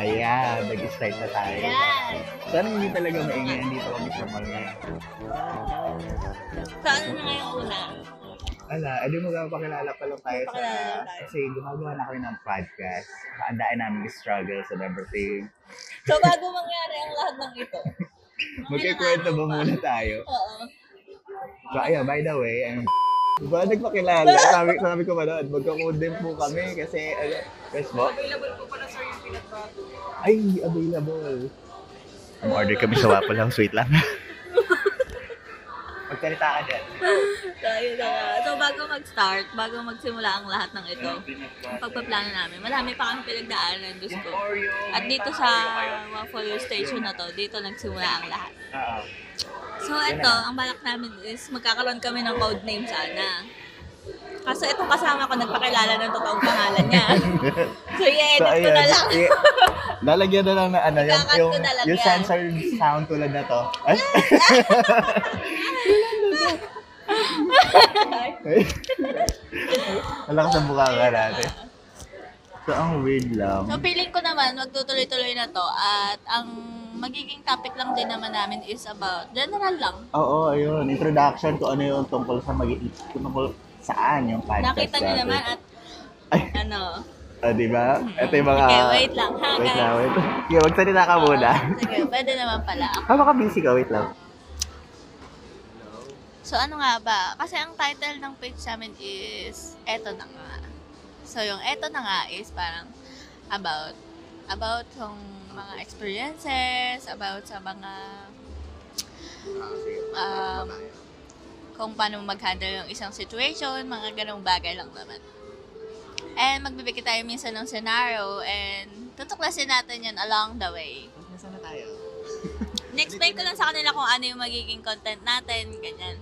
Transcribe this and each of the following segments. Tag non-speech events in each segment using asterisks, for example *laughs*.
Ayan, nag-start na tayo. Yan. Sana hindi talaga maingay. Andito kami sa mall ngayon. So, ano na ngayong una? Ala, edi mo pakilala pa lang tayo sa... Pakilala tayo. Kasi gumagawa na kami ng podcast. Kaandaan namin yung struggles and everything. So, bago mangyari ang lahat ng ito. *laughs* Magkikwento ba muna tayo? Oo. So, ayun, by the way, ayun, *laughs* ba nagpakilala? sabi, sabi ko ba doon, magka-condem po kami kasi, ano, yes? Available po pala sir. Ay, available. order kami sa Waffle House. Wait lang. *laughs* Magsalita ka dyan. So, yun na nga. So, bago mag-start, bago magsimula ang lahat ng ito, ang pagpaplano namin, marami pa kami pinagdaanan, Diyos ko. At dito sa Waffle Station na to, dito nagsimula ang lahat. Oo. So, ito, ang balak namin is magkakaroon kami ng code name sana. Kaso itong kasama ko nagpakilala ng totoong pangalan niya. *laughs* So, i-edit ko na lang. lalagyan na lang na ano, yung, yung, yung censored sound tulad na to. Ay! Wala ka sa ka natin. So, ang weird lang. So, feeling ko naman, magtutuloy-tuloy na to. At ang magiging topic lang din naman namin is about general lang. Oo, ayun. Introduction kung ano yung tungkol sa mag tungkol saan yung podcast Nakita niyo natin. naman at Ay. ano. Ah, di ba? Ito yung mga... Okay, wait lang ha, Wait guys. lang, wait. Okay, magsalita ka muna. Sige, pwede naman pala. Ah, baka busy ka. Wait lang. So, ano nga ba? Kasi ang title ng page namin is Eto na nga. So, yung Eto na nga is parang about about yung mga experiences, about sa mga um, kung paano mag-handle yung isang situation, mga ganong bagay lang naman. And magbibigay tayo minsan ng scenario and tutuklasin natin yan along the way. Nasaan na tayo? *laughs* Next-explain ko lang sa kanila kung ano yung magiging content natin, ganyan.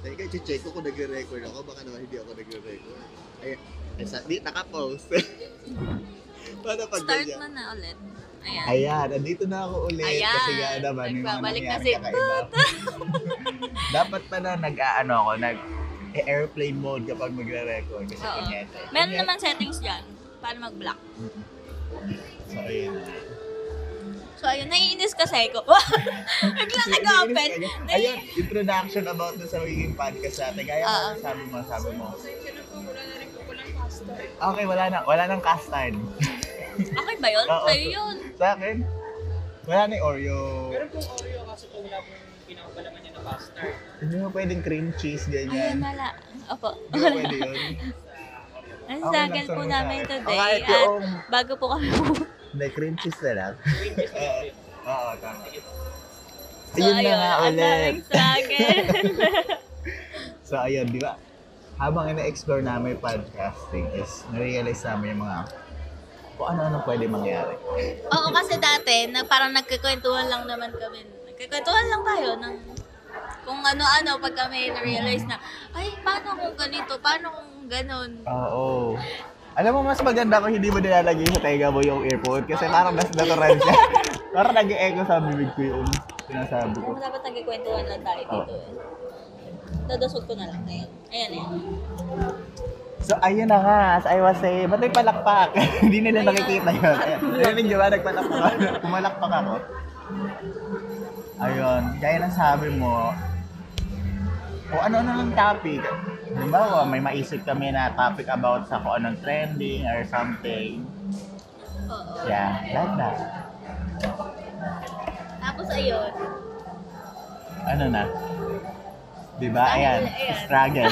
Teka, check ko kung nagre-record ako. Baka naman hindi ako nagre-record. Ay, ay sa, di, naka-pause. *laughs* Paano pag Start ganyan? mo na ulit. Ayan. Ayan, andito na ako ulit. Ayan, Kasi nga naman, may mga na nangyari si kakaiba. *laughs* Dapat pala nag-ano ako, nag airplane mode kapag magre-record. Kasi Oo. kunyete. Meron Kunyete. naman settings dyan. Paano mag-block. So, ayun. So, ayun. Naiinis kasi ko. *laughs* Bigla nag-open. Ayun, introduction about dun sa magiging podcast natin. Kaya Oo. mo, sabi mo, sabi mo. Pasensya na po, wala na rin po palang pasta. Okay, wala na, wala nang custard. *laughs* Okay ba yun? Oo. Sa'yo yun. Sa akin, wala na yung Oreo. Meron pong Oreo kaso po wala pong pinapalaman niya na pasta. Hindi mo pwedeng cream cheese, Ayun, ganyan. wala. Opo. Hindi mo pwede yun. *laughs* Ang Okay lang sagal sa po mga- namin today. kahit At yung, bago po kami *laughs* hindi, cream cheese na lang. Oo, *laughs* Oo, tama. So, Ayun na ayun. nga Ang ulit. daming struggle. So, ayun, di ba? Habang ina-explore namin yung podcasting is na-realize namin yung mga kung ano-ano pwede mangyari. Oo, kasi dati, na parang nagkikwentuhan lang naman kami. Nagkikwentuhan lang tayo ng kung ano-ano pag kami na-realize na, ay, paano kung ganito? Paano kung ganon? Oo. Alam mo, mas maganda kung hindi mo nilalagay sa tenga mo yung earphone kasi parang nas natural siya. *laughs* parang nag-echo sa bibig ko yung sinasabi ko. Kung dapat nagkikwentuhan lang tayo dito eh. Dadasot ko na lang. Ayan. Ayan, ayan. So, ayun na nga. As I was saying, ba't may palakpak? *laughs* Hindi nila Ayun. nakikita yun. Narinig *laughs* niyo ba? Nagpalakpak ako. *laughs* Pumalakpak ako. Ayun. Gaya ng sabi mo, kung ano-ano lang topic. Halimbawa, may maisip kami na topic about sa kung anong trending or something. Oo. Yeah, like that. Tapos ayun. Ano na? Di ba? Dahil, Ayan. ayan. Struggle.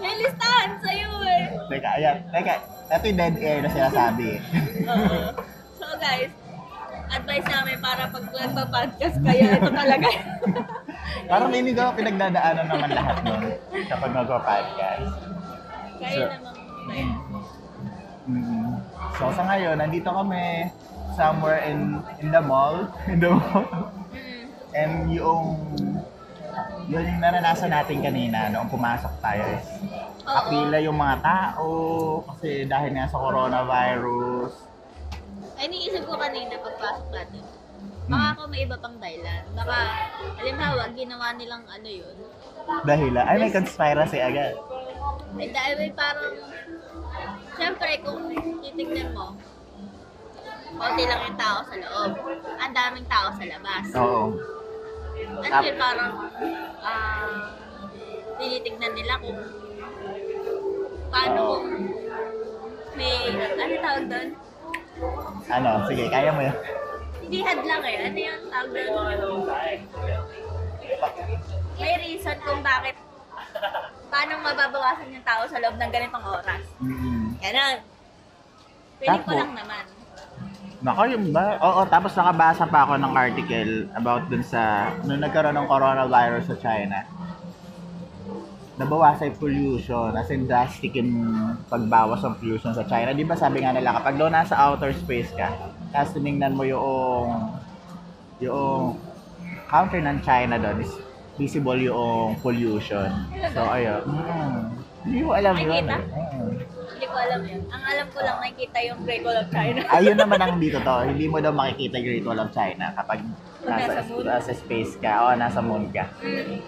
May listahan sa'yo eh. Teka, ayan. Teka, ito yung dead air na sinasabi. Oo. So guys, advice namin para pag nagpa-podcast kayo, ito talaga. *laughs* Parang hindi ko pinagdadaanan naman lahat nun kapag mag-podcast. kayo So- namang Mm. So sa ngayon, nandito kami somewhere in in the mall. *laughs* In the mall. Mm. And yung yun yung naranasan natin kanina noong pumasok tayo is kapila yung mga tao kasi dahil nga sa coronavirus. Ay, iniisip ko kanina pagpasok natin. Baka Hmm. ako may iba pang dahilan. Baka, halimbawa, ginawa nilang ano yun. Dahil ay may conspiracy agad. Ay, dahil may parang, syempre, kung tignan mo, konti lang yung tao sa loob. Ang daming tao sa labas. Oo. Ano yun, parang, ah, tinitignan nila kung paano Oo. kung may, ano tawag doon? Ano, sige, kaya mo yun. Hindi hadlang eh. Ano yung tawag doon? May reason kung bakit paano mababawasan yung tao sa loob ng ganitong oras. Mm-mm. Ganon. Pwede ko lang naman. Nako, yung ba? Oo, tapos nakabasa pa ako ng article about dun sa, nung nagkaroon ng coronavirus sa China, nabawasan yung pollution, as in drastic yung pagbawas ng pollution sa China. Di ba sabi nga nila, kapag doon nasa outer space ka, tapos tinignan mo yung, yung counter ng China doon is visible yung pollution. So, ayun. Mm, hindi mo alam yun. Eh. Mm. Hindi ko alam yun. Ang alam ko lang nakikita yung Great Wall of China. Ayun naman ang dito to. Hindi mo daw makikita yung Great Wall of China kapag nasa, Nasa moon. nasa space ka o nasa moon ka. Mm.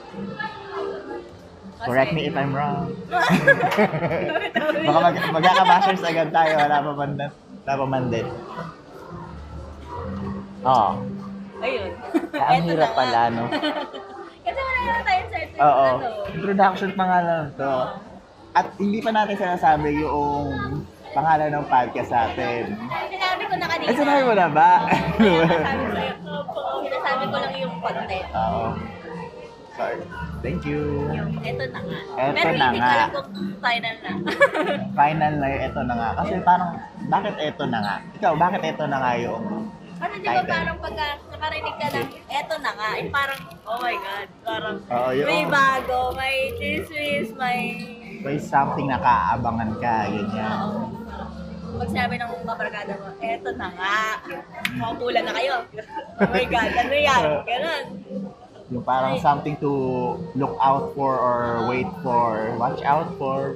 Correct me if I'm wrong. *laughs* Baka mag magkakabashers agad tayo. Wala pa man, wala pa man din. Oo. Ayun. Kaya ang Eto hirap na nga. pala, no? *laughs* Kasi wala naman tayong certain Oo. ano. Introduction pa nga lang to. At hindi pa natin sinasabi yung pangalan ng podcast natin. Sinabi ko na kanina. Eh, sinabi mo na ba? *laughs* Sa'yo. Sinasabi ko lang yung content. Oo. Sorry. Thank you. Yung, eto na nga. Eto Pero na hindi ko nga. alam kung final na. *laughs* Final na yung eto na nga. Kasi parang, bakit eto na nga? Ikaw, bakit eto na nga yung... Kasi di ba Title. parang pagka nakarinig ka ng eto na nga, eh parang, oh my God, parang Oo, yung- may bago, may chismis, may... May something na kaabangan ka, ganyan. Oo. Pag sinabi ng mga barkada mo, eto na nga, makukulan na kayo. Oh my God, ano yan? *laughs* Ganon. Yung parang something to look out for or wait for, watch out for.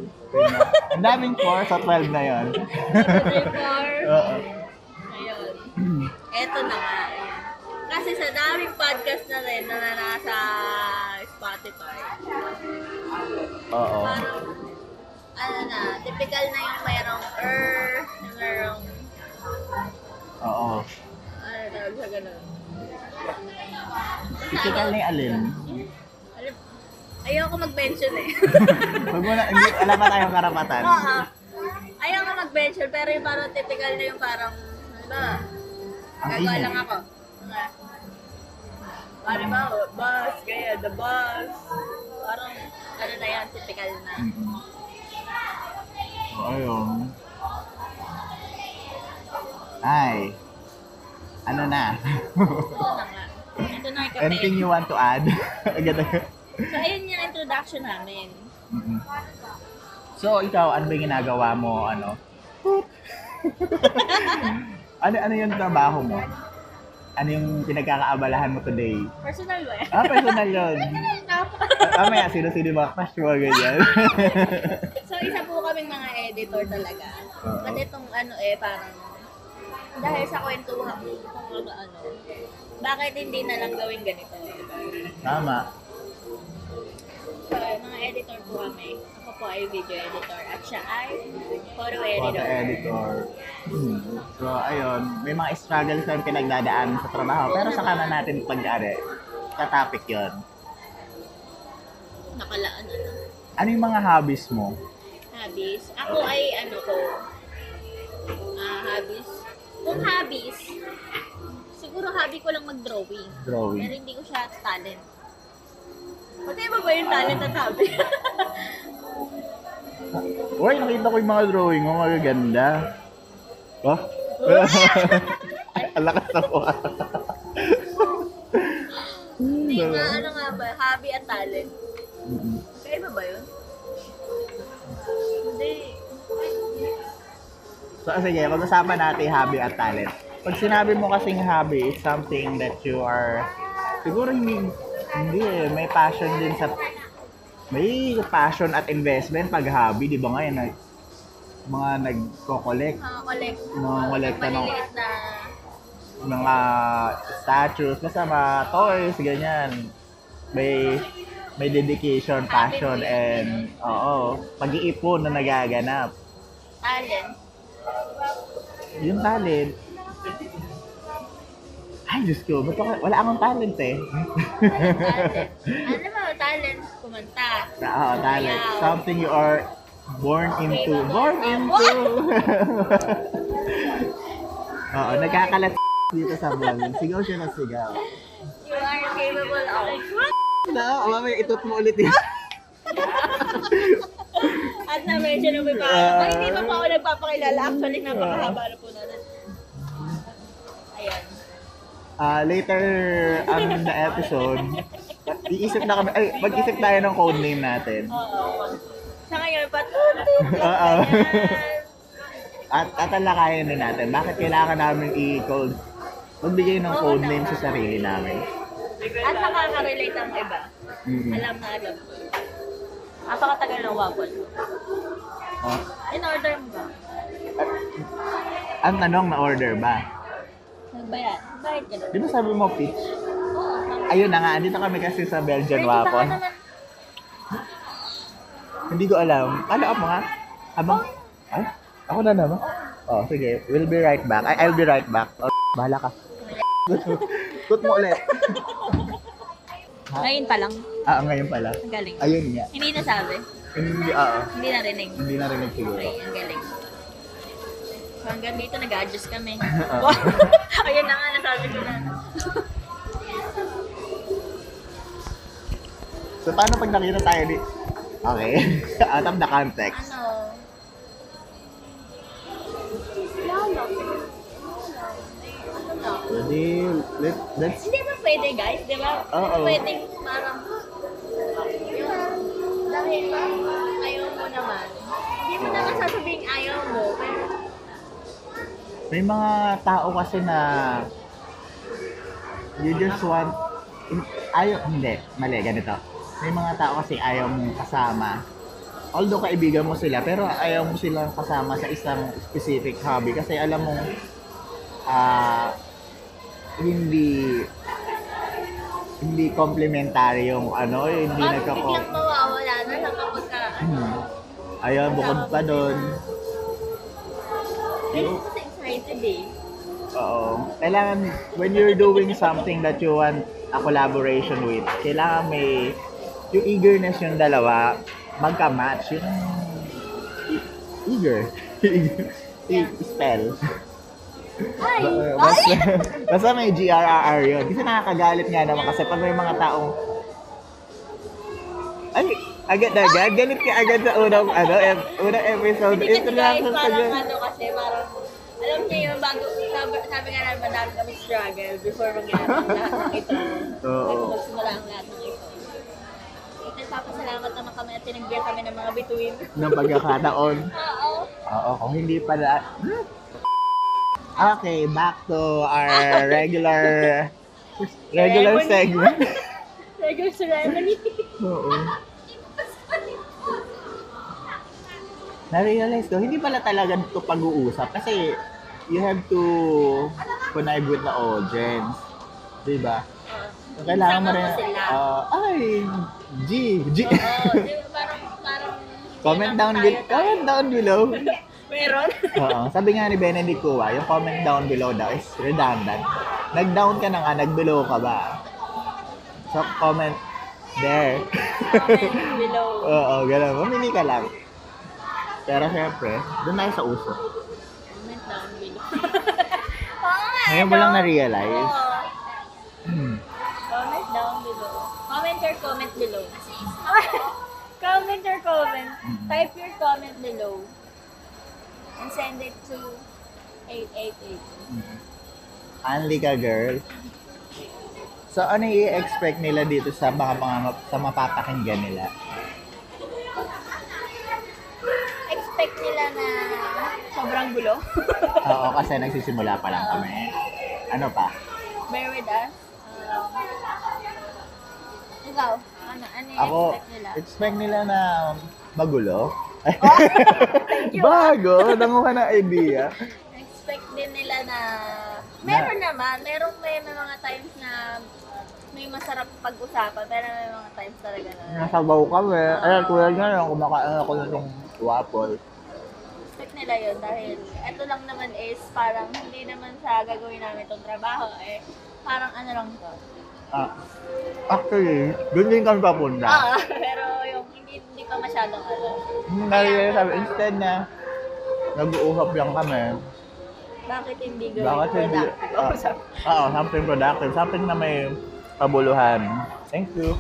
Ang daming for sa 12 na yon. *laughs* Oo. Ayun. Eto na nga. Kasi sa daming podcast na rin na nasa Spotify, Oo. parang, ano na, typical na yung mayroong er, yung mayroong, Oo. ano tawag sa ganun. Typical ano, na yung alin. alam, ayoko mag-mention eh. *laughs* Huwag mo na, hindi, wala pa tayong karapatan. Oo. Ayoko mag-mention, pero yung parang typical na yung parang, ano ba, Ang gagawa lang ako. Pare ba, bus, kaya the bus. Parang, ano na yan, typical na. Mm-mm. So, ayun. Ay. Ano na? Ito na yung Anything you want to add? *laughs* Agad-agad. So, ayun yung introduction namin. Mm-mm. So, ikaw, ano ba yung ginagawa mo, ano? *laughs* ano, ano yung trabaho mo? Ano yung pinagkakaabalahan mo today? Personal ba? Ah, personal yun. *laughs* Ah, Mamaya, sino-sino mga crush mo, ganyan. Isa po kaming mga editor talaga. Oo. At itong ano eh, parang, dahil sa kwentuhan kung ano, ano, bakit hindi na lang gawin ganito? Tama. So, mga editor po kami. Ako po ay video editor at siya ay photo Photo editor. editor. Hmm. So, ayun, may mga struggles kami pinagdadaan sa trabaho. Pero saka na natin pag-ari. Ka-topic yun. Nakalaan ano. Ano yung mga hobbies mo? Hobbies. Ako ay ano ko, ah hobbies. Kung hobbies, siguro hobby ko lang mag-drawing. Pero Drawing. hindi ko siya talent. Pati ba ba yung talent at hobby? *laughs* Uy, nakita ko yung mga drawing mo. Magaganda. Oh? *laughs* Ang lakas na po. Hindi nga, ano nga ba, hobby at talent. Mm-mm. Kaiba ba yun? So, sige, pag-usapan natin hobby at talent. Pag sinabi mo kasing hobby is something that you are, siguro hindi, hindi eh, may passion din sa, may passion at investment pag hobby, di ba ngayon, nag, mga nagko-collect, Mga collect. Mga kolekta ng- na mga statues, basta mga toys, ganyan. May, may dedication, passion, and, oo, pag-iipon na nagaganap. talent. Yung talent. Ay, Diyos ko, ba't ako, wala akong talent eh. Ano mo, talent? Kumanta. Oo, talent. Ayaw. Something you are born into. Born into. *laughs* Oo, nagkakalat dito sa vlog. Sigaw siya ng sigaw. You are capable of. No, mamaya itut mo ulit yun. *laughs* At na medyo na may pa. Ah. Ay, hindi pa po ako nagpapakilala. Actually, napakahaba na po natin. Ayan. Ah, later on the episode, iisip na kami, ay, mag-isip tayo ng code name natin. Oo. Sa ngayon, patutut. *laughs* Oo. At tatalakayin din natin, bakit kailangan namin i-code, magbigay ng code name sa sarili namin. At nakaka-relate ang iba. Mm. Alam na alam. Napakatagal ng waffle. Oh. In order mo ba? Ang tanong na order ba? Nagbayad. Bayad ka doon. Di ba sabi mo peach? Oo. Ayun na nga, andito kami kasi sa Belgian Ready ka waffle. naman. Hindi ko alam. Ano mo nga? Abang, ay, ako na naman. Oh, sige. We'll be right back. I, I'll be right back. Oh, bahala ka. *laughs* Tut mo ulit. *laughs* Ngayon pa lang. Ah, ngayon pala. Ang galing. Ayun nga. Hindi nasabi. Hindi, oo. Hindi narinig. Hindi narinig siguro. Okay, ang galing. So hanggang dito nag-adjust kami. *laughs* Oo. *laughs* Ayun na nga, nasabi ko na. So, paano pag nakita tayo di... Okay. Out of the context. Ano? Pwede, let, let's... Hindi ba pwede guys? Di ba? Oo. Pwedeng parang yung dahil ayaw mo naman. Hindi mo naman sasabihin ayaw mo. Pero May mga tao kasi na you just want ayaw hindi mali ganito may mga tao kasi ayaw mong kasama although kaibigan mo sila pero ayaw mo silang kasama sa isang specific hobby kasi alam mong ah hindi hindi complementary yung ano hindi parang nagkako biglang mawawala na lang kapag ka, ano, Hmm. Ayun, bukod pa doon. Kaya kasi excited eh. Oo. Kailangan, when you're doing something that you want a collaboration with, kailangan may, yung eagerness yung dalawa, magka-match. Yung e- *laughs* eager. Yeah. Spell. Ay! Ba- *laughs* Ay! Basta, *laughs* basta may GRRR yun. Kasi nakakagalit nga naman kasi pag may mga taong ay, agad agad, galit ka agad sa unang, ano, ep- unang episode. Hindi kasi guys, parang ano kasi, parang, alam niyo yung bago, sabi, sabi nga naman, madami kami struggle before mangyari ang *laughs* lahat ng ito. Oo. Bago magsimula ang lahat ng ito. Nagpapasalamat naman kami at tinagbihan kami ng mga bituin. ng pagkakataon. Oo. Oo, kung hindi pala... Okay, back to our *laughs* regular regular segment. *laughs* Regular ceremony. Oo. Na-realize ko, hindi pala talaga ito pag-uusap kasi you have to connive with the audience. Di ba? So, kailangan mo rin, ah, ay, G, G. Oo, parang, parang, comment down below. Comment down below. Meron? *laughs* Oo. Sabi nga ni Benedict Cuba, yung comment down below daw is redundant. Nag-down ka na nga, nag-below ka ba? So, comment there. Comment *laughs* below. Oo, gano'n. Mamili ka lang. Pero syempre, doon tayo sa uso. Comment down below. *laughs* Oo nga, Ngayon mo lang na-realize. Oo. Hmm. Comment down below. Comment your comment below. comment your comment. Type your comment below. And send it to 888. Anli ka, girl. So, ano i-expect nila dito sa mga, mga sa mapapakinggan nila? Expect nila na sobrang gulo. *laughs* Oo, kasi nagsisimula pa lang kami. Ano pa? Bear with us. Um, ikaw, ano, ano Ako, expect nila? expect nila na magulo. *laughs* Thank you. ah. Bago, nanguha ng idea. expect din nila na meron naman, meron may, may mga times na may masarap pag-usapan, pero may mga times talaga na Nasabaw kami. Ay, kuya nga lang, kumakain ako ng waffle. expect nila yun dahil eto lang naman is parang hindi naman sa gagawin namin itong trabaho eh. Parang ano lang to. Ah, actually, doon din kami papunta. Ah, *laughs* pa masyadong ano. Nalilay sabi, instead na nag-uusap lang kami, Bakit hindi gawin bakit hindi, productive? ah, oo, *laughs* something productive, something na may pabuluhan. Thank you.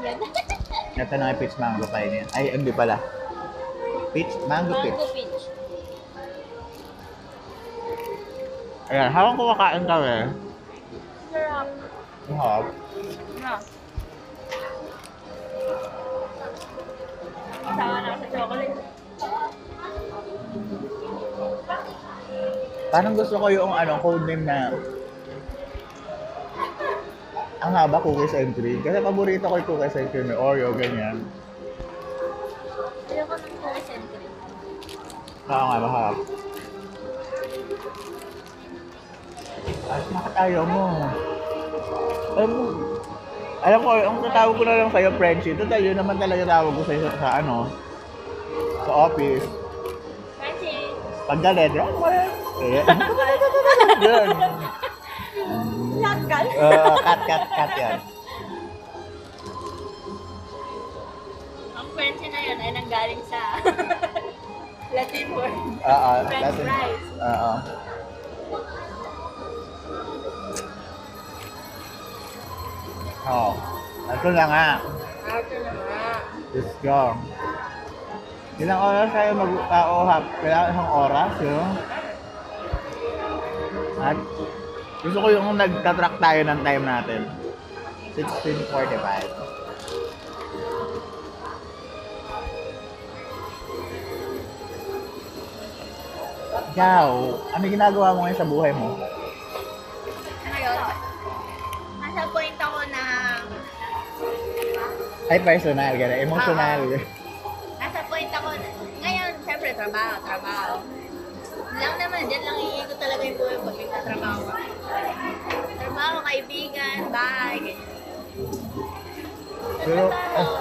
Yan. *laughs* Ito na yung peach mango pie niya. Ay, hindi pala. Peach, mango peach. Mango peach. Ayan, habang kumakain kami, Sarap. hop, Na. Sama na sa chocolate. parang gusto ko yung ano, code name na ang haba cookies and cream. Kasi paborito ko yung cookies and cream, Oreo, ganyan. Ayoko ng cookies and cream. Oo nga, mahap. Ay, bakit ayaw mo? Alam mo, alam ko, ang tatawag ko na lang sa'yo, Frenchie. Total, yun naman talaga tawag ko sa'yo sa, sa ano, sa office. Francie. Pag galit, yan, wala. Eh, yun. Lahat ka. Uh, cut, cut, cut yan. Ang Francie na yun ay nanggaling sa *laughs* Latin word. Oo. French that's it. fries. Oo. Oo. Ito na nga. Ito na nga. Let's go. Ilang oras tayo mag-auhap? Kailangan isang oras, yun. At gusto ko yung nagtatrack tayo ng time natin. 16.45. Ikaw, ano ginagawa mo ngayon sa buhay mo? Ngayon, nasa Ay, personal, gano'n. Emotional. nasa point ako na, ngayon, syempre, trabaho, trabaho. Lang naman, dyan lang iikot talaga yung buhay pag nagtatrabaho. ka. Trabaho, kaibigan, bahay, ganyan. Pero, Trabaho.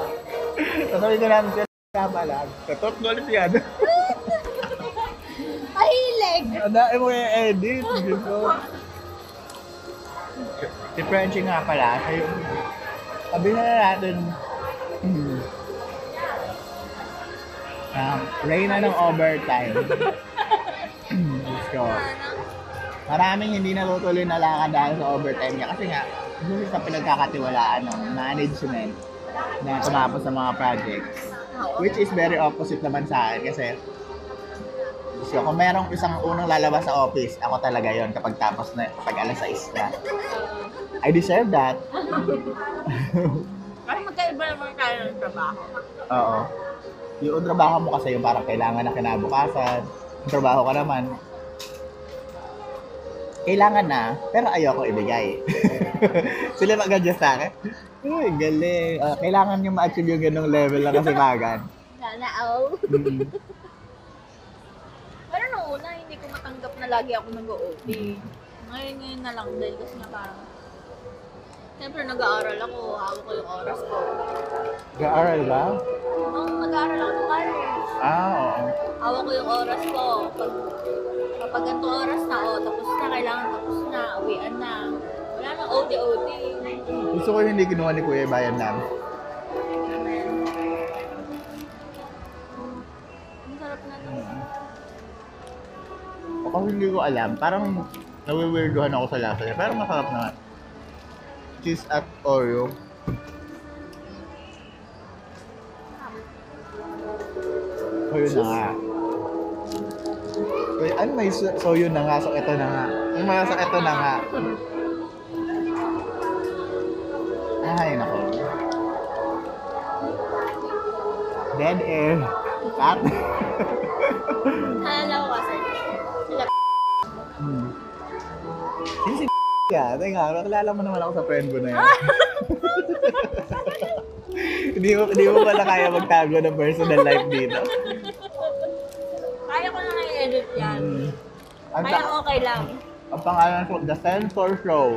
sasabihin ko namin siya, tama lang. Katot knowledge *laughs* yan. Mahilig! Ano, eh mo i-edit. Diyos ko. Si Frenchie nga pala, siya yung... Sabi na natin, hmm, um, Reyna ng overtime. *laughs* Diyos ko. Maraming hindi natutuloy na lakad dahil sa overtime niya. Kasi nga, isa sa pinagkakatiwalaan ng management na tumapos sa mga projects. Which is very opposite naman sa akin kasi So, kung merong isang unang lalabas sa office, ako talaga yon kapag tapos na, pag alas 6 na. I deserve that. *laughs* Parang magkaiba naman tayo ng trabaho. Oo. Yung trabaho mo kasi yung parang kailangan na kinabukasan. Yung trabaho ka naman, kailangan na, pero ayoko ibigay. *laughs* Sila mag-adjust sa akin. Uy, galing. Ah, kailangan nyo ma-achieve yung ganong level ng kasipagan. Sana all. Mm. *laughs* Pero nung una, hindi ko matanggap na lagi ako nag-OT. Ngayon, ngayon na lang dahil kasi na parang Siyempre, nag-aaral ako. Hawak ko yung oras ko. Ga-aral ba? Nung nag-aaral ako ng college, Ah, oo. hawak ko yung oras ko. Pag, kapag ganito oras na, oh, tapos na, kailangan tapos na, uwian na. Wala nang OT-OT. Gusto ko yung hindi kinuha ni Kuya Bayan namin. Na. Ako hindi ko alam. Parang nawiwirduhan ako sa lasa niya. Pero masarap naman. Cheese at Oreo. So yun na nga. Wait, ano may so, so yun na nga, so ito na nga. Yung mga so ito na nga. Ay, nako. Dead air. Cut. Ka? Teka, nakilala mo naman ako sa friend ko na yan. *laughs* hindi mo hindi mo pala kaya magtago ng personal life dito. Kaya ko na i-edit yan. Ang, Kaya ta- okay lang. ang pangalan ko, The Sensor Show.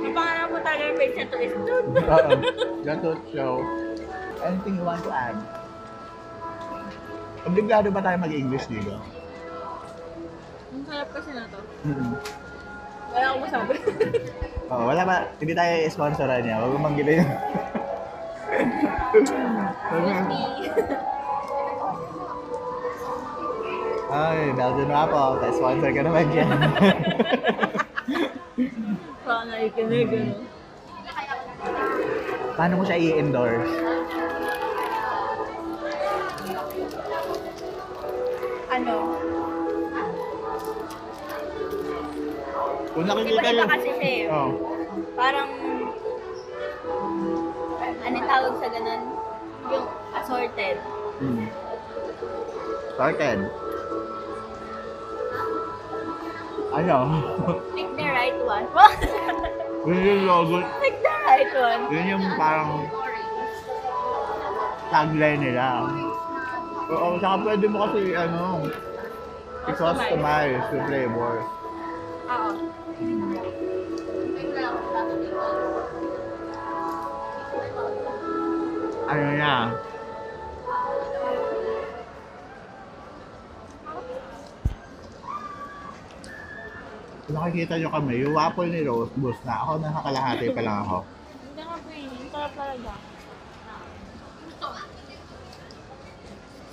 Ang pangalan ko talaga yung page na to is Dude. *laughs* Oo. The Tooth Show. Anything you want to add? Obligado ba tayo mag-English dito? Ang sarap kasi na to. Wala akong masabi. *laughs* Oh, wala ba? Hindi tayo sponsoran niya. Huwag mong gila yun. Ay, Belgian Apple. Tayo sponsor ka naman dyan. *laughs* Parang nakikinig, ano. Paano mo siya i-endorse? Ano? Kung nakikita Iba-iba kasi siya eh. Oh. Parang, ano tawag sa ganun? Yung assorted. Hmm. Sorted. Ano? *laughs* Pick the right one. *laughs* Yun yung logo. Pick the right one. Yun yung parang tagline nila. Oo, saka pwede mo kasi ano, i-customize yung flavor. Oo. Ano na? Nakikita nyo kami, yung waffle ni Rose, bus na. Ako, nakakalahati pa lang ako. Hindi nga po yun. Ang sarap talaga.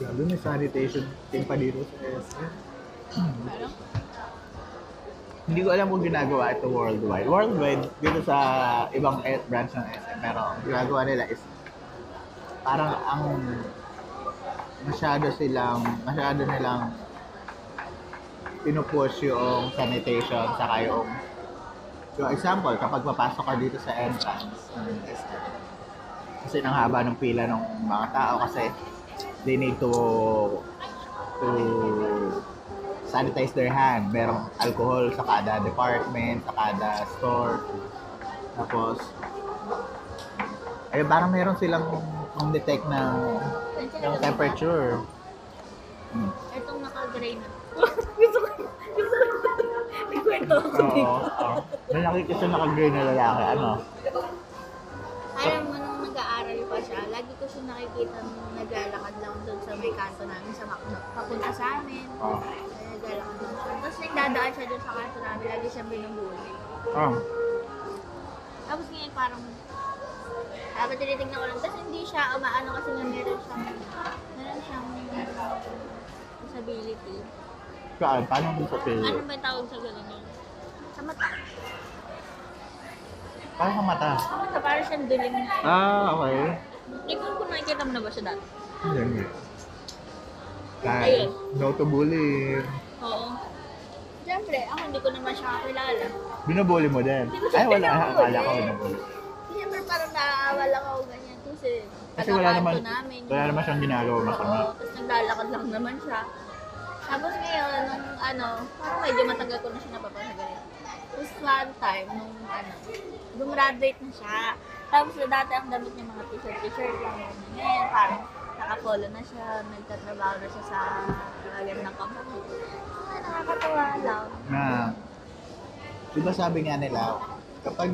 Grabe, may sanitation team pa dito sa SM. Pero, Hindi ko alam kung ginagawa ito worldwide. Worldwide, dito sa ibang e- branch ng SM. Pero ginagawa nila is parang ang masyado silang, masyado nilang pinupush yung sanitation saka yung yung example, kapag papasok ka dito sa entrance ng SM, kasi nang haba ng pila ng mga tao kasi they need to to sanitize their hand. Merong alcohol sa kada department, sa kada store. Tapos, ay parang meron silang ang detect ng, ng temperature. Hmm. Itong naka-gray na. *laughs* gusto ko, gusto ko, ikwento ko dito. Oo. oo. May nakikita nakagray na lalaki. Ano? Alam mo, nung nag-aaral pa siya, lagi ko siya nakikita nung naglalakad lang doon sa may kanto namin sa Macdo. Papunta sa amin. Oh. Naglalakad lang siya. Tapos nagdadaan siya doon sa kanto namin, lagi siyang binubuli. Oh. Tapos ngayon parang, dapat tinitignan ko lang. Tapos hindi siya umaano kasi nga meron siyang, meron siyang disability. Saan? Paano kung sa Ano failure? ba yung tawag sa ganun yun? Sa mata. Paano sa mata? Sa mata, parang siyang duling. Ah, okay. Hindi ko kung nakikita mo na ba siya dati. Hindi. Ayun. no to bullying. Oo. Siyempre, ako hindi ko naman siya kakilala. Binubully mo din. Ay, wala. Akala ko binubully. Siyempre, parang naaawa lang ako ganyan kasi Kasi wala naman, namin. wala naman siyang ginagawa masama. Oo, tapos naglalakad lang naman siya. Tapos ngayon, nung ano, parang medyo matagal ko na siya napapasagalit. Tapos one time, nung ano, gumraduate na siya. Tapos dati ang damit niya mga t-shirt, t-shirt lang. Ngayon, parang nakapolo na siya, nagtatrabaho na siya sa magandang company. Ah, nakakatawa lang. Na, di ba sabi nga nila, kapag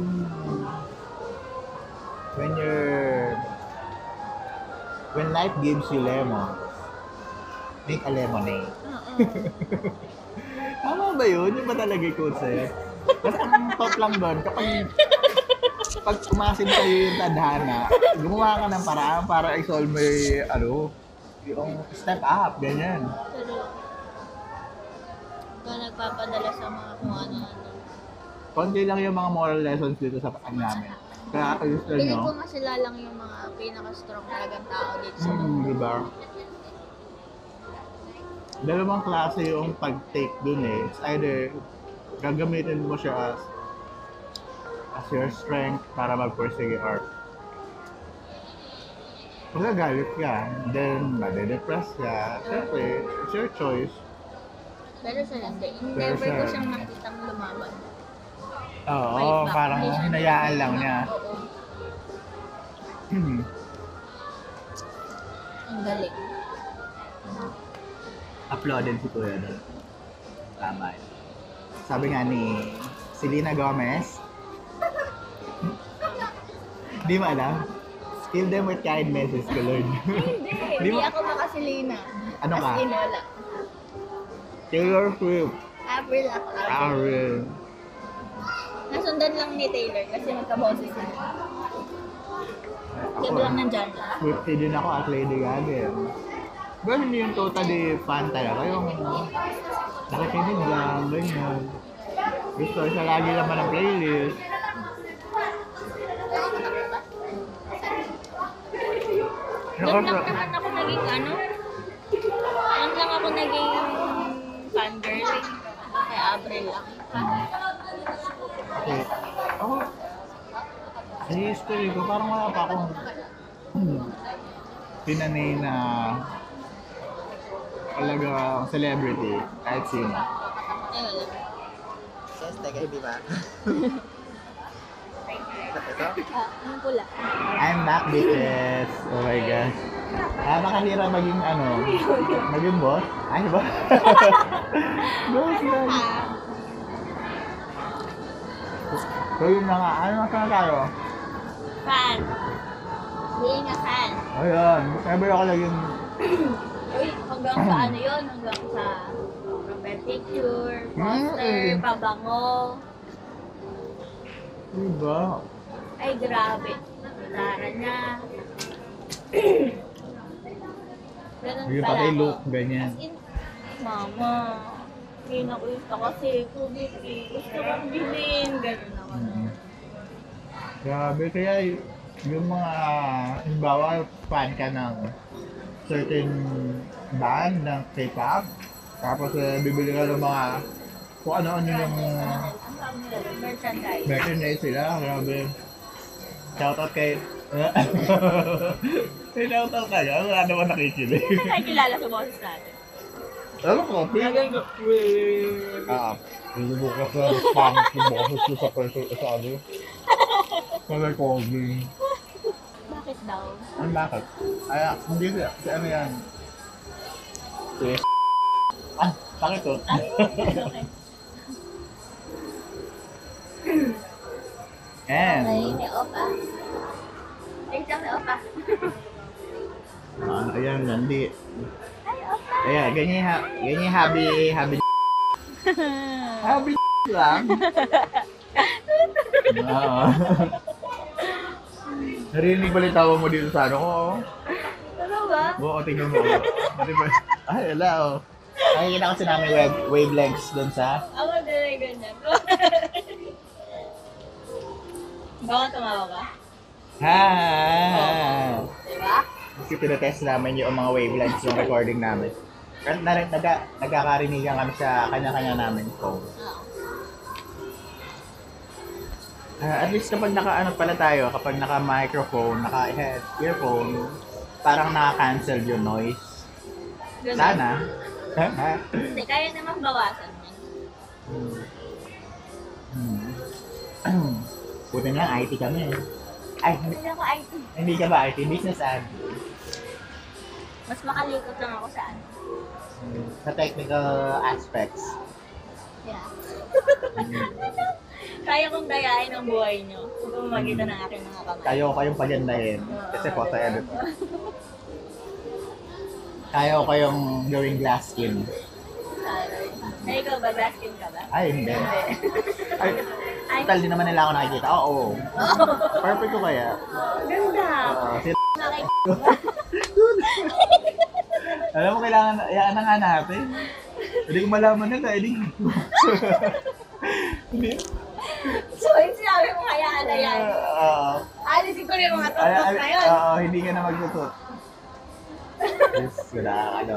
when you're when life gives you lemon, make a lemonade. Oo. *laughs* Tama ba yun? Yun ba talaga yung quote sa'yo? Basta ang top lang doon, kapag pag umasin sa'yo yung tadhana, gumawa ka ng paraan para i-solve mo yung, ano, yung step up, ganyan. Pero, ikaw nagpapadala sa mga kung ano-ano. Konti lang yung mga moral lessons dito sa paan namin. Kaya kayo gusto Piling nyo, ko nga sila lang yung mga pinaka-strong talagang tao dito sa hmm, di ba? Dalawang klase yung pag-take dun eh. It's either gagamitin mo siya as as your strength para mag-pursue or magagalit ka, then made-depress ka, syempre, it's your choice. Pero sa hindi. Never ko siyang nakitang lumaban. Oo, back. parang hinayaan lang niya. Oo. *clears throat* Ang galing. Uploaded si Kuya doon. Tama yun. Sabi nga ni Selena Gomez, Di mo alam? Kill them with kindness is the Lord. Hindi. *laughs* Di Hindi mo- ako makasi si Lina. Ano ka? As in, wala. Taylor Swift. April ako. April. Ariel. Nasundan lang ni Taylor kasi magkaboses sila. Ako, Sabi lang nandyan lang. Swifty din ako at Lady Gaga. eh. Pero hindi yung totally fan talaga. Yung nakikinig lang, ganyan. Gusto siya lagi naman ng playlist. Doon lang naman ako naging ano. Doon lang ako naging fangirl eh. Kay April lang. Okay. Ako, sa history ko, parang wala pa akong hmm, pinanay na talaga celebrity, kahit sino. Wala. Sos, teka, hindi ba? *laughs* Ito? Ah, yung pula. I'm back, bitches. Oh my God. Ah, nakahira maging ano, maging boss? Ay, ba? *laughs* boss lang. So yun na nga, ano masama tayo? Fan. Being a fan. Ayun, ever ako naging Uy, hanggang sa ano yun? Hanggang sa picture, poster, pabango. Diba? Ay, grabe. Tara na. *clears throat* Ganun Yung pala pati ako. look, ganyan. As in, mama, hindi na ko kasi kubit eh. Gusto kong bilhin. Ganun ako. Mm. Grabe, kaya y- yung mga, halimbawa, fan ka ng certain band ng K-pop, tapos eh, bibili ka ng mga kung ano-ano yung merchandise. merchandise sila, grabe. Shoutout kay... *laughs* May shoutout ka yan, wala naman nakikinig. Ay, kilala sa boses natin. Ano ko? Gagawin ko. Ah, hindi mo kasi pangit yung boses ko sa person sa ano. Sa recording. Bakit daw? Ano bakit? Ay, ah, hindi ko, si ano yan? Si... Ah, bakit to? Ah, okay. And, Ay, may opa. Ay, siya may opa. ah, ayan, nandi. Ay, opa. Ayan, ganyan, ha, ganyan habi, habi, habi lang. Oo. Narinig ba tawa mo dito sa ano ko? Ano ba? Oo, tingnan mo. Ay, wala oh. Nakikita kasi namin wave, wavelengths dun sa... Ako din ganyan. *laughs* Baka tumawa ka? Ha! Diba? Kasi pinatest namin yung mga wavelengths ng recording namin. Pero na, naga, nagkakarinigan kami sa kanya-kanya namin phone. Oo. Ah, at least kapag naka ano pala tayo, kapag naka microphone, naka head, earphone, parang naka-cancel yung noise. Sana. Hindi, kaya naman bawasan Buti na lang, IT kami. Ay, hindi, ako IT. hindi ka ba IT? Business ad. Mas makalikot lang ako sa ano. Sa technical aspects. Yeah. *laughs* Kaya kong dayain ang buhay nyo. Kung makita ng aking mga kamay. Kayo kayong pagandahin. Kasi po sa edit. Kaya ko kayong gawing glass skin. Taray. Ay, ikaw ba? Baskin ka ba? Ay, hindi. Hindi. Ay, Total din naman nila ako nakikita. Oo. *laughs* Perfect ko kaya. ganda. Oo, si Nakik- Alam mo, kailangan, hayaan na nga natin. Hindi ko malaman nila, eh, di. *laughs* Hindi. So, yung sinabi mo hayaan na yan. Oo. Alisin ko yung mga tutok na yun. Oo, hindi ka na magsusot. Yes, wala ka, ano.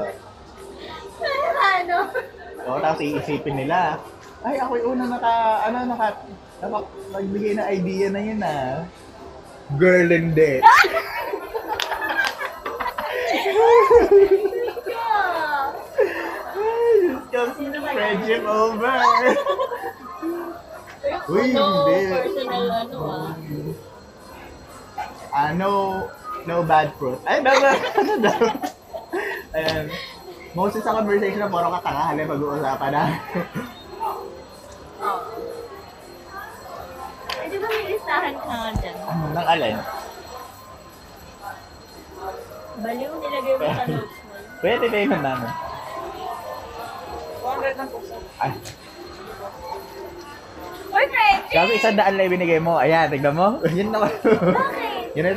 Ano? Oo, tapos iisipin nila, ay, ako yung unang naka, ano, naka, naka, nagbigay ng idea na yun, ah. Girl, Sino ba yan? friendship over. Uy, no hindi. personal ano ah. Ah, no, no bad fruit. Ay, dapat, ano daw? Ayan. Mostly sa conversation na puro katangahan pag-uusapan na. Listahan ka nga dyan? Nang alin? Baliw nilagay mo sa notes mo. Pwede payment namin. 200 lang po sir. Ay, Uy, Fred! sabi isang daan lang binigay mo. Ayan, tignan mo. *laughs* Yun naman. Bakit? Yun na.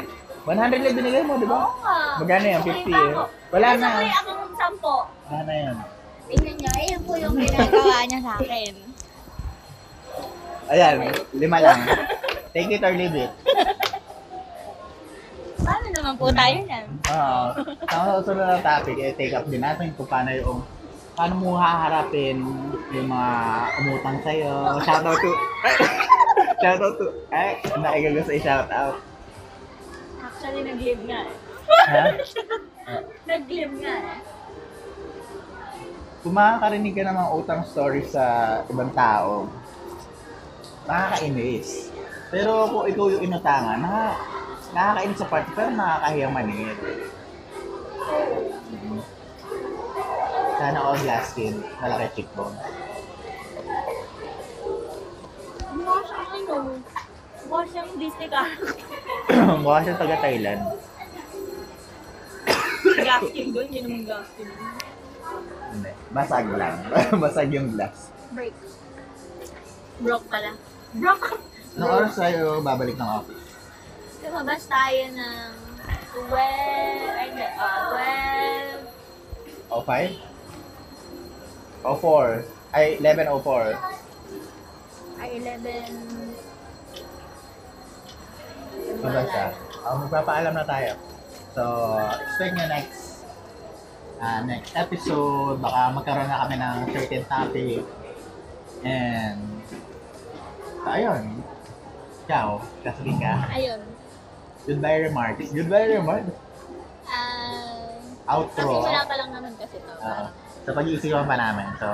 100 lang binigay mo, di ba? Oo nga. Magkano yan? 50 Okay eh. ako. Wala na. ko yung akong sampo. Wala na yun. Tingnan niyo, ayun po yung ginagawa niya sa akin. Ayan, lima lang. *laughs* Take it or leave it. Paano naman po tayo yan? Oo. Ang susunod na topic, eh, take up din natin kung paano yung paano mo haharapin yung mga umutang sa'yo. Shoutout to... *laughs* shoutout to... Eh, nakigago sa shoutout. Actually, nag-live nga eh. Ha? *laughs* Nag-live nga eh. Kung makakarinig ka ng mga utang stories sa ibang tao, nakakainis. Pero kung ikaw yung inutangan, naka, nakakainis sa part, pero nakakahiyang maningit. Mhm. Sana all glass skin, malaki cheekbone. Mukha siyang ano, mukha siyang Disney car. *coughs* Mukha siya taga Thailand. Gaskin doon, yun naman gaskin. Hindi. Basag lang. *laughs* Basag yung glass. Break. Broke pala. Broke! Anong oras tayo babalik ng office? Lumabas tayo ng 12, ay hindi, ah, 12, O 5? O 4? Ay, 11 o 4. ay 11. Mabasa. Oh, magpapaalam na tayo. So, expect nyo next ah next episode. Baka magkaroon na kami ng certain topic. And, ayun. Ciao. Kasi ka. Ayun. Goodbye remarks. Goodbye remarks. Ah, Outro. kasimula pa lang naman kasi to. Oo. sa pag-iisipan pa namin. So,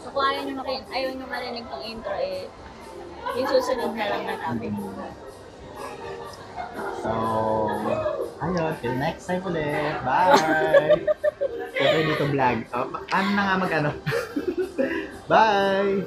So kung ayaw nyo, maki- ayaw nyo marinig tong intro eh, yung susunod na lang na topic. so, ayun. Till next time ulit. Bye! *laughs* So, pwede dito vlog. Oh, ano na nga mag ano? *laughs* Bye!